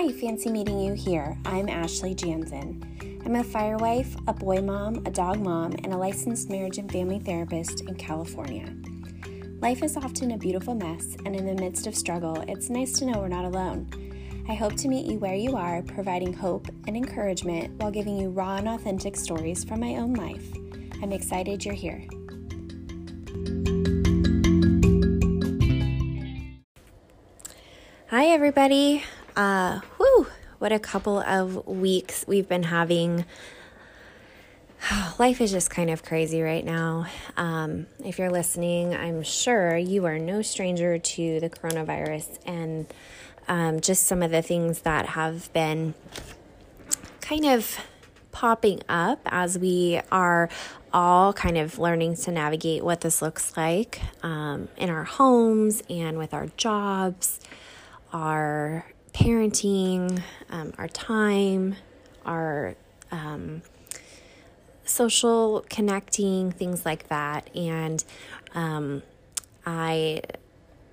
Hi, fancy meeting you here. I'm Ashley Jansen. I'm a firewife, a boy mom, a dog mom, and a licensed marriage and family therapist in California. Life is often a beautiful mess, and in the midst of struggle, it's nice to know we're not alone. I hope to meet you where you are, providing hope and encouragement while giving you raw and authentic stories from my own life. I'm excited you're here. Hi, everybody. Uh, what a couple of weeks we've been having. Life is just kind of crazy right now. Um, if you're listening, I'm sure you are no stranger to the coronavirus and um, just some of the things that have been kind of popping up as we are all kind of learning to navigate what this looks like um, in our homes and with our jobs, our parenting, um, our time, our um, social connecting, things like that. And um, I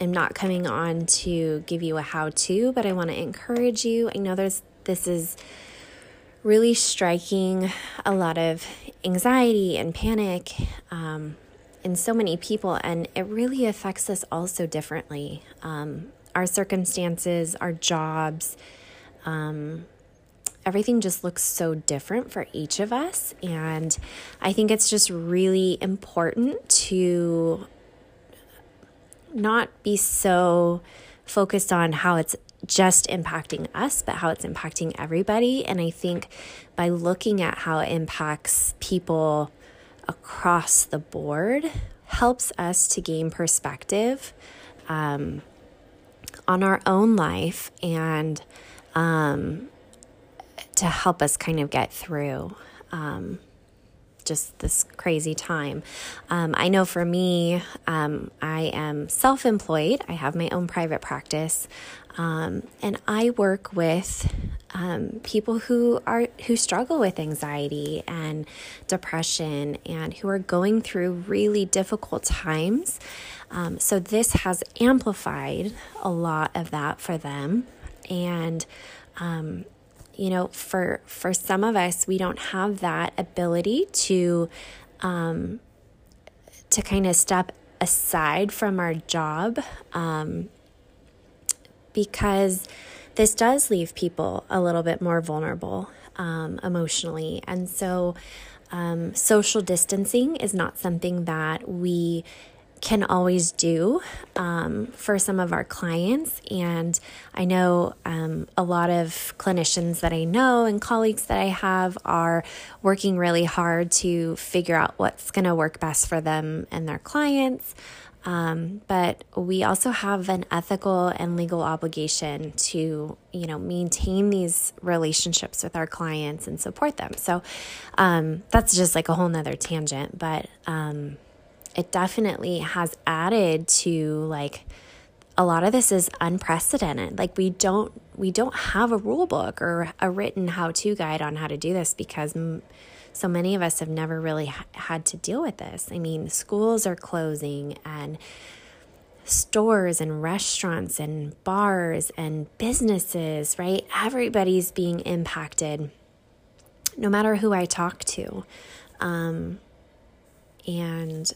am not coming on to give you a how to, but I want to encourage you. I know there's this is really striking a lot of anxiety and panic um, in so many people, and it really affects us all so differently. Um, our circumstances, our jobs, um, everything just looks so different for each of us. And I think it's just really important to not be so focused on how it's just impacting us, but how it's impacting everybody. And I think by looking at how it impacts people across the board helps us to gain perspective. Um, on our own life and um, to help us kind of get through um, just this crazy time. Um, I know for me, um, I am self employed, I have my own private practice. Um, and I work with um, people who are who struggle with anxiety and depression and who are going through really difficult times. Um, so this has amplified a lot of that for them, and um, you know, for for some of us, we don't have that ability to um, to kind of step aside from our job um, because this does leave people a little bit more vulnerable um, emotionally. And so, um, social distancing is not something that we can always do um, for some of our clients. And I know um, a lot of clinicians that I know and colleagues that I have are working really hard to figure out what's going to work best for them and their clients. Um, but we also have an ethical and legal obligation to, you know, maintain these relationships with our clients and support them. So um, that's just like a whole nother tangent, but um, it definitely has added to like a lot of this is unprecedented. Like we don't we don't have a rule book or a written how to guide on how to do this because so many of us have never really ha- had to deal with this. I mean, schools are closing and stores and restaurants and bars and businesses, right? Everybody's being impacted, no matter who I talk to. Um, and,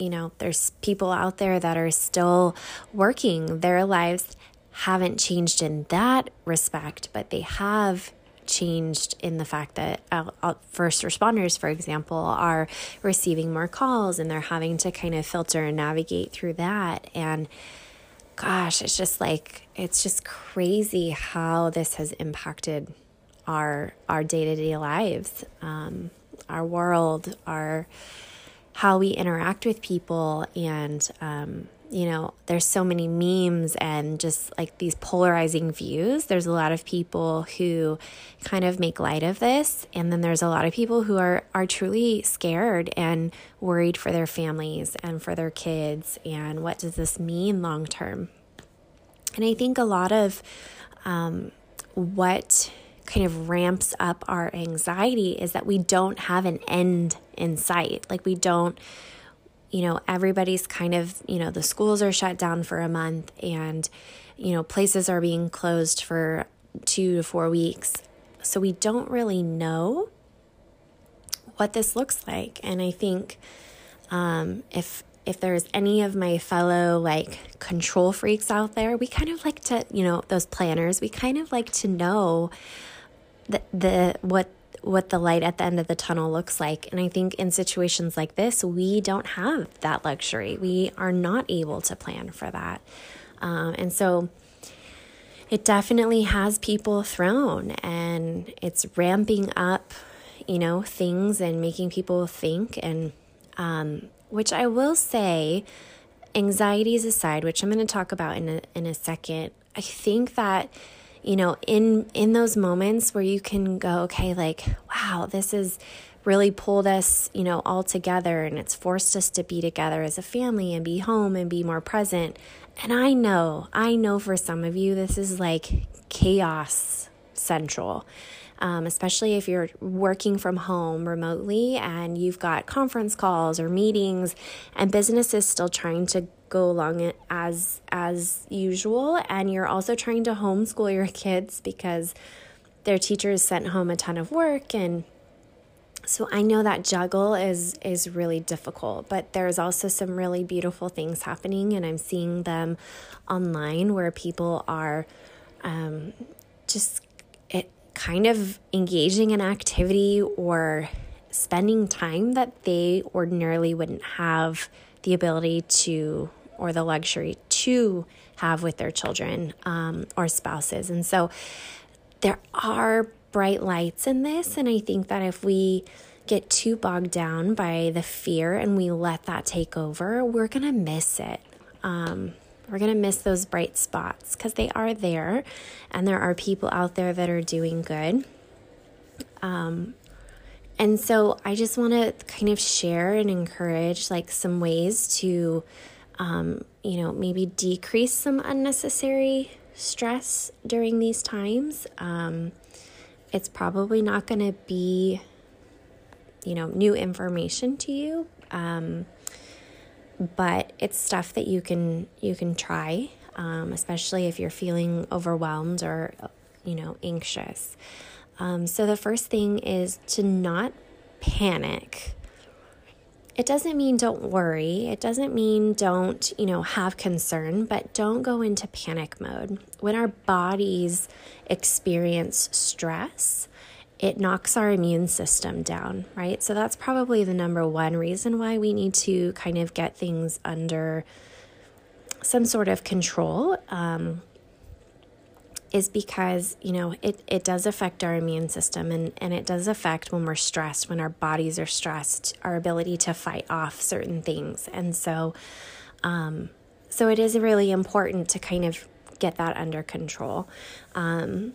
you know, there's people out there that are still working. Their lives haven't changed in that respect, but they have changed in the fact that uh, uh, first responders, for example, are receiving more calls and they're having to kind of filter and navigate through that. And gosh, it's just like, it's just crazy how this has impacted our our day-to-day lives um, our world our how we interact with people and um, you know, there's so many memes and just like these polarizing views. There's a lot of people who kind of make light of this, and then there's a lot of people who are are truly scared and worried for their families and for their kids and what does this mean long term. And I think a lot of um, what kind of ramps up our anxiety is that we don't have an end in sight. Like we don't you know, everybody's kind of, you know, the schools are shut down for a month and, you know, places are being closed for two to four weeks. So we don't really know what this looks like. And I think um, if if there's any of my fellow like control freaks out there, we kind of like to, you know, those planners, we kind of like to know the the what what the light at the end of the tunnel looks like. And I think in situations like this, we don't have that luxury. We are not able to plan for that. Um, and so it definitely has people thrown and it's ramping up, you know, things and making people think. And um, which I will say, anxieties aside, which I'm going to talk about in a, in a second, I think that you know in in those moments where you can go okay like wow this is really pulled us you know all together and it's forced us to be together as a family and be home and be more present. And i know i know for some of you this is like chaos central um, especially if you're working from home remotely and you've got conference calls or meetings and business is still trying to go along as as usual. And you're also trying to homeschool your kids because their teachers sent home a ton of work. And so I know that juggle is is really difficult, but there's also some really beautiful things happening, and I'm seeing them online where people are um, just it, kind of engaging in activity or spending time that they ordinarily wouldn't have the ability to or the luxury to have with their children um, or spouses. And so there are bright lights in this. And I think that if we get too bogged down by the fear and we let that take over, we're going to miss it. Um, we're going to miss those bright spots because they are there and there are people out there that are doing good. Um, and so I just want to kind of share and encourage like some ways to um, you know, maybe decrease some unnecessary stress during these times. Um, it's probably not going to be, you know, new information to you, um, but it's stuff that you can you can try, um, especially if you're feeling overwhelmed or, you know, anxious. Um, so the first thing is to not panic it doesn't mean don't worry. It doesn't mean don't, you know, have concern, but don't go into panic mode. When our bodies experience stress, it knocks our immune system down, right? So that's probably the number one reason why we need to kind of get things under some sort of control. Um, is because you know it, it does affect our immune system and, and it does affect when we're stressed when our bodies are stressed our ability to fight off certain things. And so um, so it is really important to kind of get that under control. Um,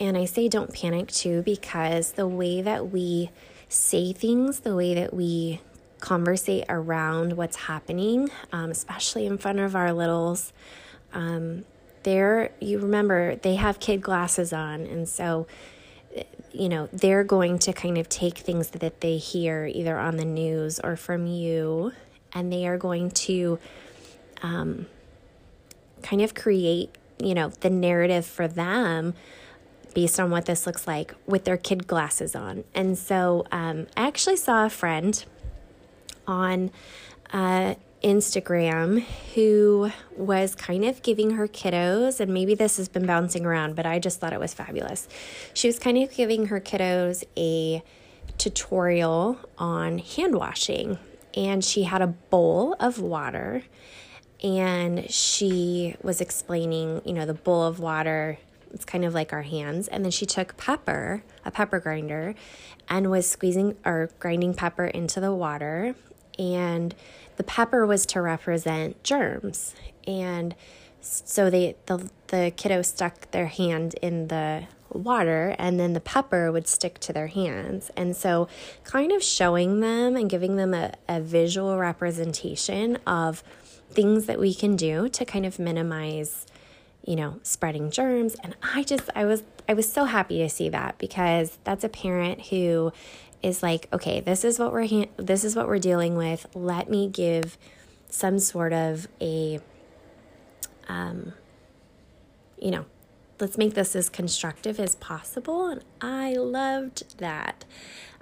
and i say don't panic too because the way that we say things the way that we conversate around what's happening um, especially in front of our littles um, they're you remember they have kid glasses on and so you know they're going to kind of take things that they hear either on the news or from you and they are going to um, kind of create you know the narrative for them based on what this looks like with their kid glasses on. And so um, i actually saw a friend on uh, Instagram who was kind of giving her kiddos, and maybe this has been bouncing around, but I just thought it was fabulous. She was kind of giving her kiddos a tutorial on hand washing, and she had a bowl of water, and she was explaining, you know, the bowl of water. It's kind of like our hands. And then she took pepper, a pepper grinder, and was squeezing or grinding pepper into the water. And the pepper was to represent germs. And so they the the kiddo stuck their hand in the water and then the pepper would stick to their hands. And so kind of showing them and giving them a, a visual representation of things that we can do to kind of minimize you know spreading germs and i just i was i was so happy to see that because that's a parent who is like, okay, this is what we're ha- this is what we're dealing with. Let me give some sort of a um you know, let's make this as constructive as possible. And I loved that.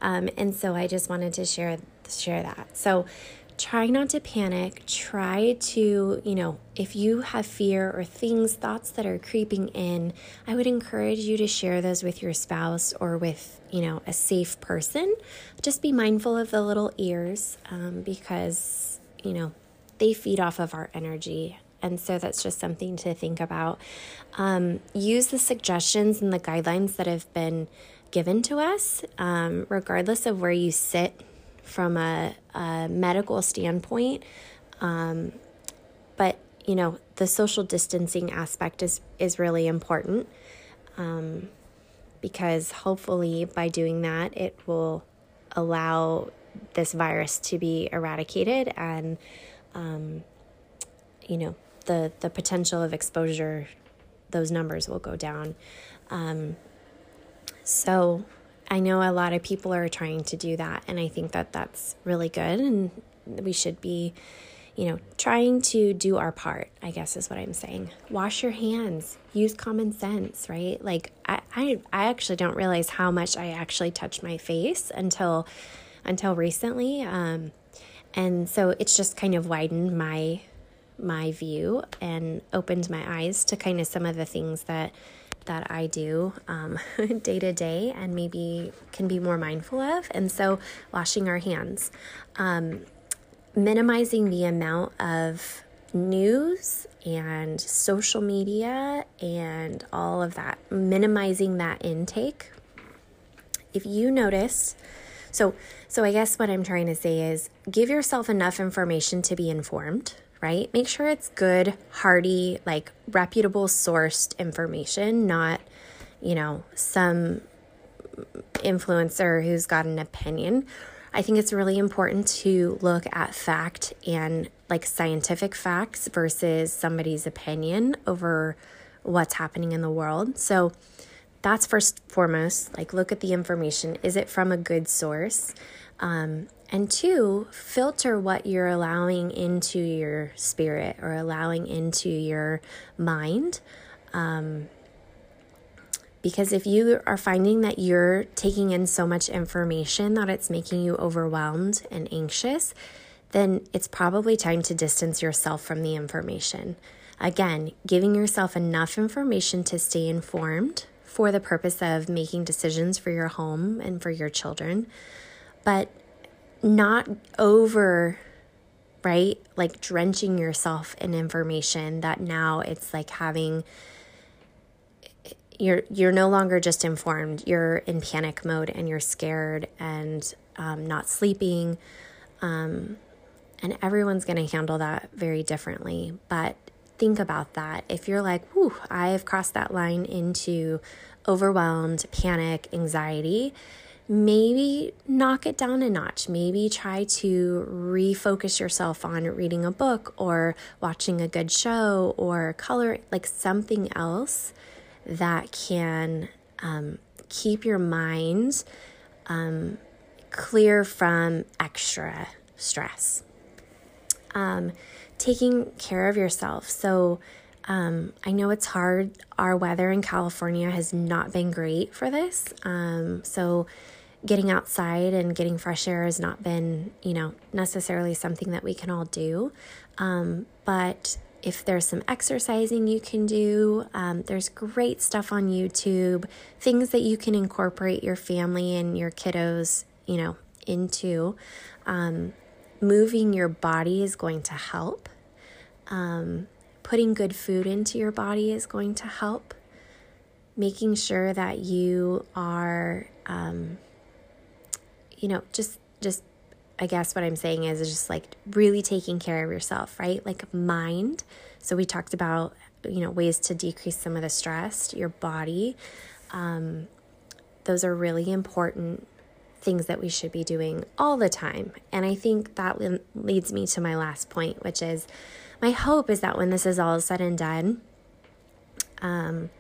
Um, and so I just wanted to share share that. So try not to panic. Try to, you know, if you have fear or things, thoughts that are creeping in, I would encourage you to share those with your spouse or with, you know, a safe person. Just be mindful of the little ears um, because, you know, they feed off of our energy. And so that's just something to think about. Um, use the suggestions and the guidelines that have been given to us, um, regardless of where you sit from a, a medical standpoint. Um, but you know, the social distancing aspect is is really important um, because hopefully by doing that, it will allow this virus to be eradicated and um, you know the the potential of exposure those numbers will go down um, so I know a lot of people are trying to do that, and I think that that's really good, and we should be, you know, trying to do our part, I guess is what I'm saying. Wash your hands, use common sense, right? Like, I, I, I actually don't realize how much I actually touch my face until until recently. Um, and so it's just kind of widened my my view and opened my eyes to kind of some of the things that that I do um, day to day and maybe can be more mindful of. And so, washing our hands, um, minimizing the amount of news and social media and all of that, minimizing that intake. If you notice, so so I guess what I'm trying to say is give yourself enough information to be informed right? Make sure it's good, hearty, like reputable sourced information, not, you know, some influencer who's got an opinion. I think it's really important to look at fact and like scientific facts versus somebody's opinion over what's happening in the world. So that's first foremost, like look at the information. Is it from a good source? Um, and two, filter what you're allowing into your spirit or allowing into your mind. Um, because if you are finding that you're taking in so much information that it's making you overwhelmed and anxious, then it's probably time to distance yourself from the information. Again, giving yourself enough information to stay informed for the purpose of making decisions for your home and for your children, but not over right like drenching yourself in information that now it's like having you're you're no longer just informed. You're in panic mode and you're scared and um, not sleeping. Um, and everyone's going to handle that very differently. But think about that. If you're like whew i've crossed that line into overwhelmed panic anxiety maybe knock it down a notch. Maybe try to refocus yourself on reading a book or watching a good show or color, like something else that can um, keep your mind um, clear from extra stress. Um, taking care of yourself. So, um, I know it's hard. Our weather in California has not been great for this. Um, so, getting outside and getting fresh air has not been, you know, necessarily something that we can all do. Um, but if there's some exercising you can do, um, there's great stuff on YouTube, things that you can incorporate your family and your kiddos, you know, into. Um, moving your body is going to help. Um, putting good food into your body is going to help. Making sure that you are um, you know, just just I guess what I'm saying is, is just like really taking care of yourself, right? Like mind. So we talked about, you know, ways to decrease some of the stress, your body. Um, those are really important things that we should be doing all the time. And I think that leads me to my last point, which is my hope is that when this is all said and done, um,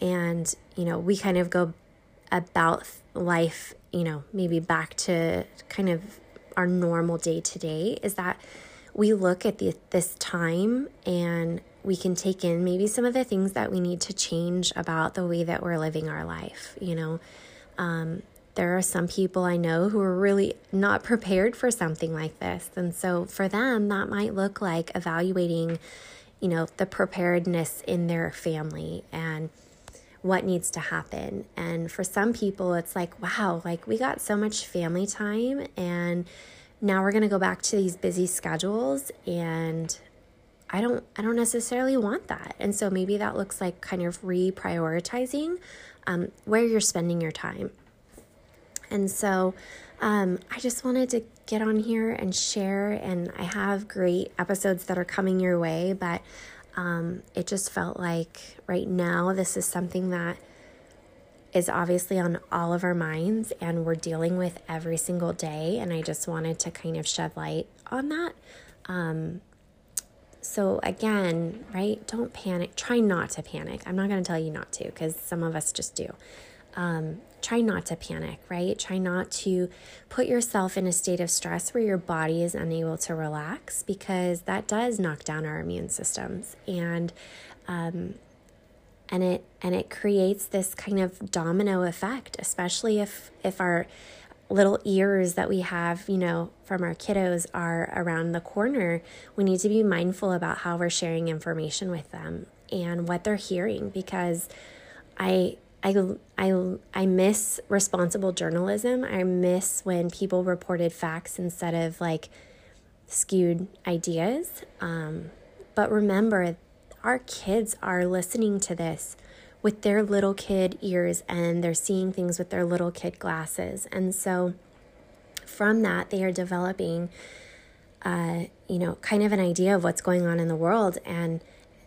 and, you know, we kind of go about life you know, maybe back to kind of our normal day to day is that we look at the, this time and we can take in maybe some of the things that we need to change about the way that we're living our life. You know, um, there are some people I know who are really not prepared for something like this. And so for them, that might look like evaluating, you know, the preparedness in their family and what needs to happen. And for some people, it's like, wow, like we got so much family time and now we're going to go back to these busy schedules and I don't I don't necessarily want that. And so maybe that looks like kind of reprioritizing um, where you're spending your time. And so um, I just wanted to get on here and share, and I have great episodes that are coming your way, but um, it just felt like right now this is something that is obviously on all of our minds and we're dealing with every single day. And I just wanted to kind of shed light on that. Um, so, again, right, don't panic. Try not to panic. I'm not going to tell you not to because some of us just do. Um, try not to panic, right? Try not to put yourself in a state of stress where your body is unable to relax because that does knock down our immune systems. And, um, and it and it creates this kind of domino effect especially if if our little ears that we have you know from our kiddos are around the corner we need to be mindful about how we're sharing information with them and what they're hearing because i I, I, I miss responsible journalism. I miss when people reported facts instead of like skewed ideas. Um, but remember, our kids are listening to this with their little kid ears and they're seeing things with their little kid glasses. And so from that, they are developing, uh, you know, kind of an idea of what's going on in the world. And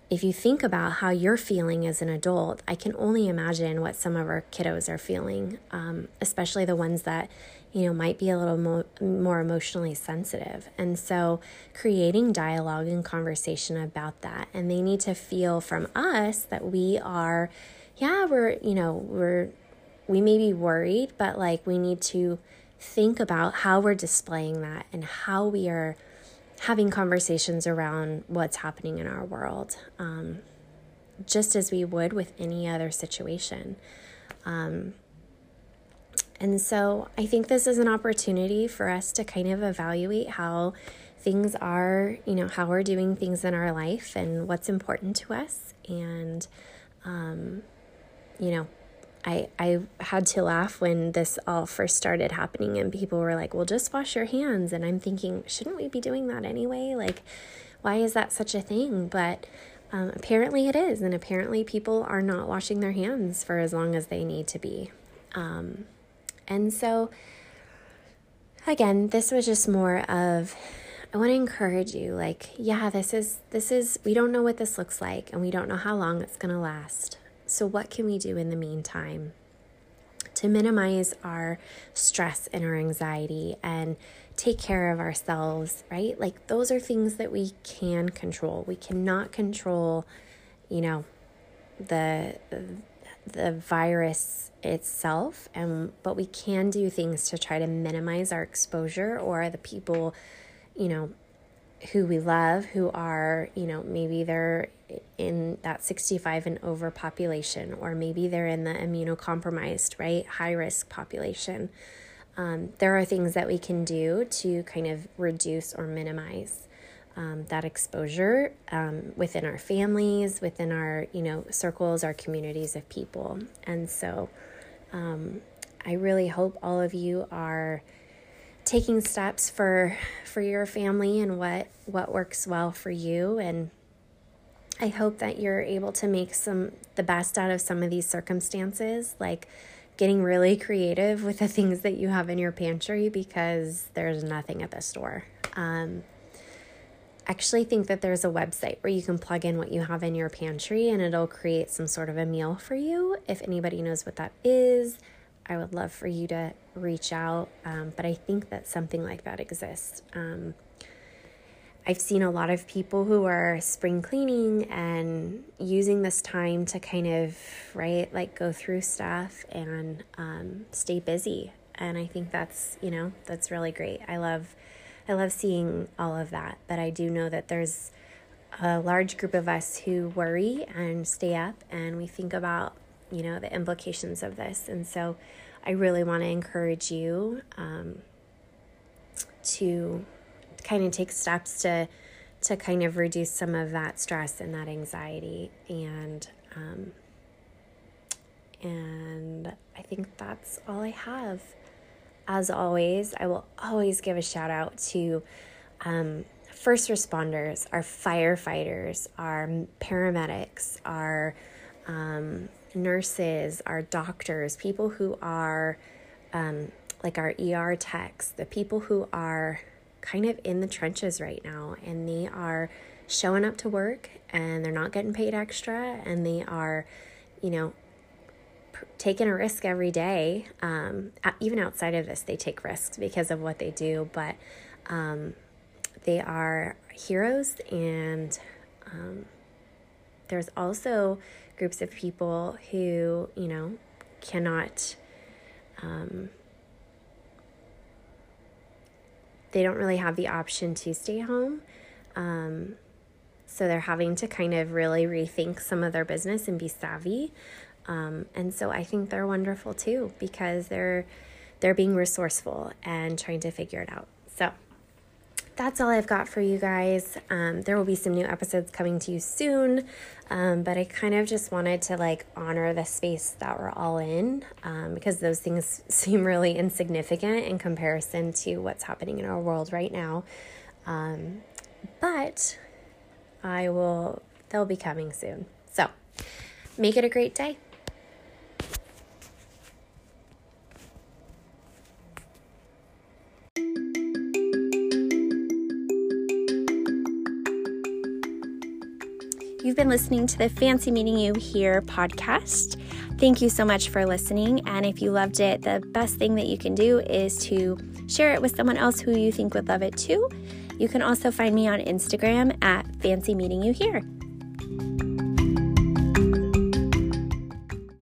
if you think about how you're feeling as an adult, I can only imagine what some of our kiddos are feeling, um, especially the ones that, you know, might be a little mo- more emotionally sensitive. And so creating dialogue and conversation about that. And they need to feel from us that we are, yeah, we're, you know, we're, we may be worried, but like we need to think about how we're displaying that and how we are having conversations around what's happening in our world, um, just as we would with any other situation. Um, and so I think this is an opportunity for us to kind of evaluate how things are, you know, how we're doing things in our life and what's important to us. And, um, you know, I, I had to laugh when this all first started happening and people were like, well, just wash your hands. And I'm thinking, shouldn't we be doing that anyway? Like, why is that such a thing? But um, apparently it is. And apparently people are not washing their hands for as long as they need to be. Um, and so, again, this was just more of I want to encourage you like, yeah, this is this is we don't know what this looks like and we don't know how long it's going to last. So, what can we do in the meantime to minimize our stress and our anxiety and take care of ourselves, right? Like, those are things that we can control. We cannot control, you know, the the virus itself and but we can do things to try to minimize our exposure or the people you know who we love who are you know maybe they're in that 65 and over population or maybe they're in the immunocompromised right high risk population. Um, there are things that we can do to kind of reduce or minimize um, that exposure um, within our families within our you know circles our communities of people. And so um, i really hope all of you are taking steps for for your family and what what works well for you and I hope that you're able to make some the best out of some of these circumstances like getting really creative with the things that you have in your pantry because there's nothing at the store. Um, actually think that there's a website where you can plug in what you have in your pantry and it'll create some sort of a meal for you. If anybody knows what that is, I would love for you to reach out. Um, but I think that something like that exists. Um, I've seen a lot of people who are spring cleaning and using this time to kind of, right, like go through stuff and um, stay busy. And I think that's, you know, that's really great. I love, I love seeing all of that. But I do know that there's a large group of us who worry and stay up and we think about, you know, the implications of this. And so I really want to encourage you um, to kind of take steps to to kind of reduce some of that stress and that anxiety and um, and I think that's all I have. As always, I will always give a shout out to um, first responders, our firefighters, our paramedics, our um, nurses, our doctors, people who are um, like our ER techs, the people who are kind of in the trenches right now and they are showing up to work and they're not getting paid extra and they are, you know, taking a risk every day. Um, even outside of this, they take risks because of what they do, but um, they are heroes. And um, there's also groups of people who, you know, cannot. Um, they don't really have the option to stay home. Um, so they're having to kind of really rethink some of their business and be savvy. Um, and so I think they're wonderful too because they're they're being resourceful and trying to figure it out. So that's all I've got for you guys. Um, there will be some new episodes coming to you soon, um, but I kind of just wanted to like honor the space that we're all in um, because those things seem really insignificant in comparison to what's happening in our world right now. Um, but I will, they'll be coming soon. So make it a great day. Been listening to the Fancy Meeting You Here podcast. Thank you so much for listening. And if you loved it, the best thing that you can do is to share it with someone else who you think would love it too. You can also find me on Instagram at Fancy Meeting You Here.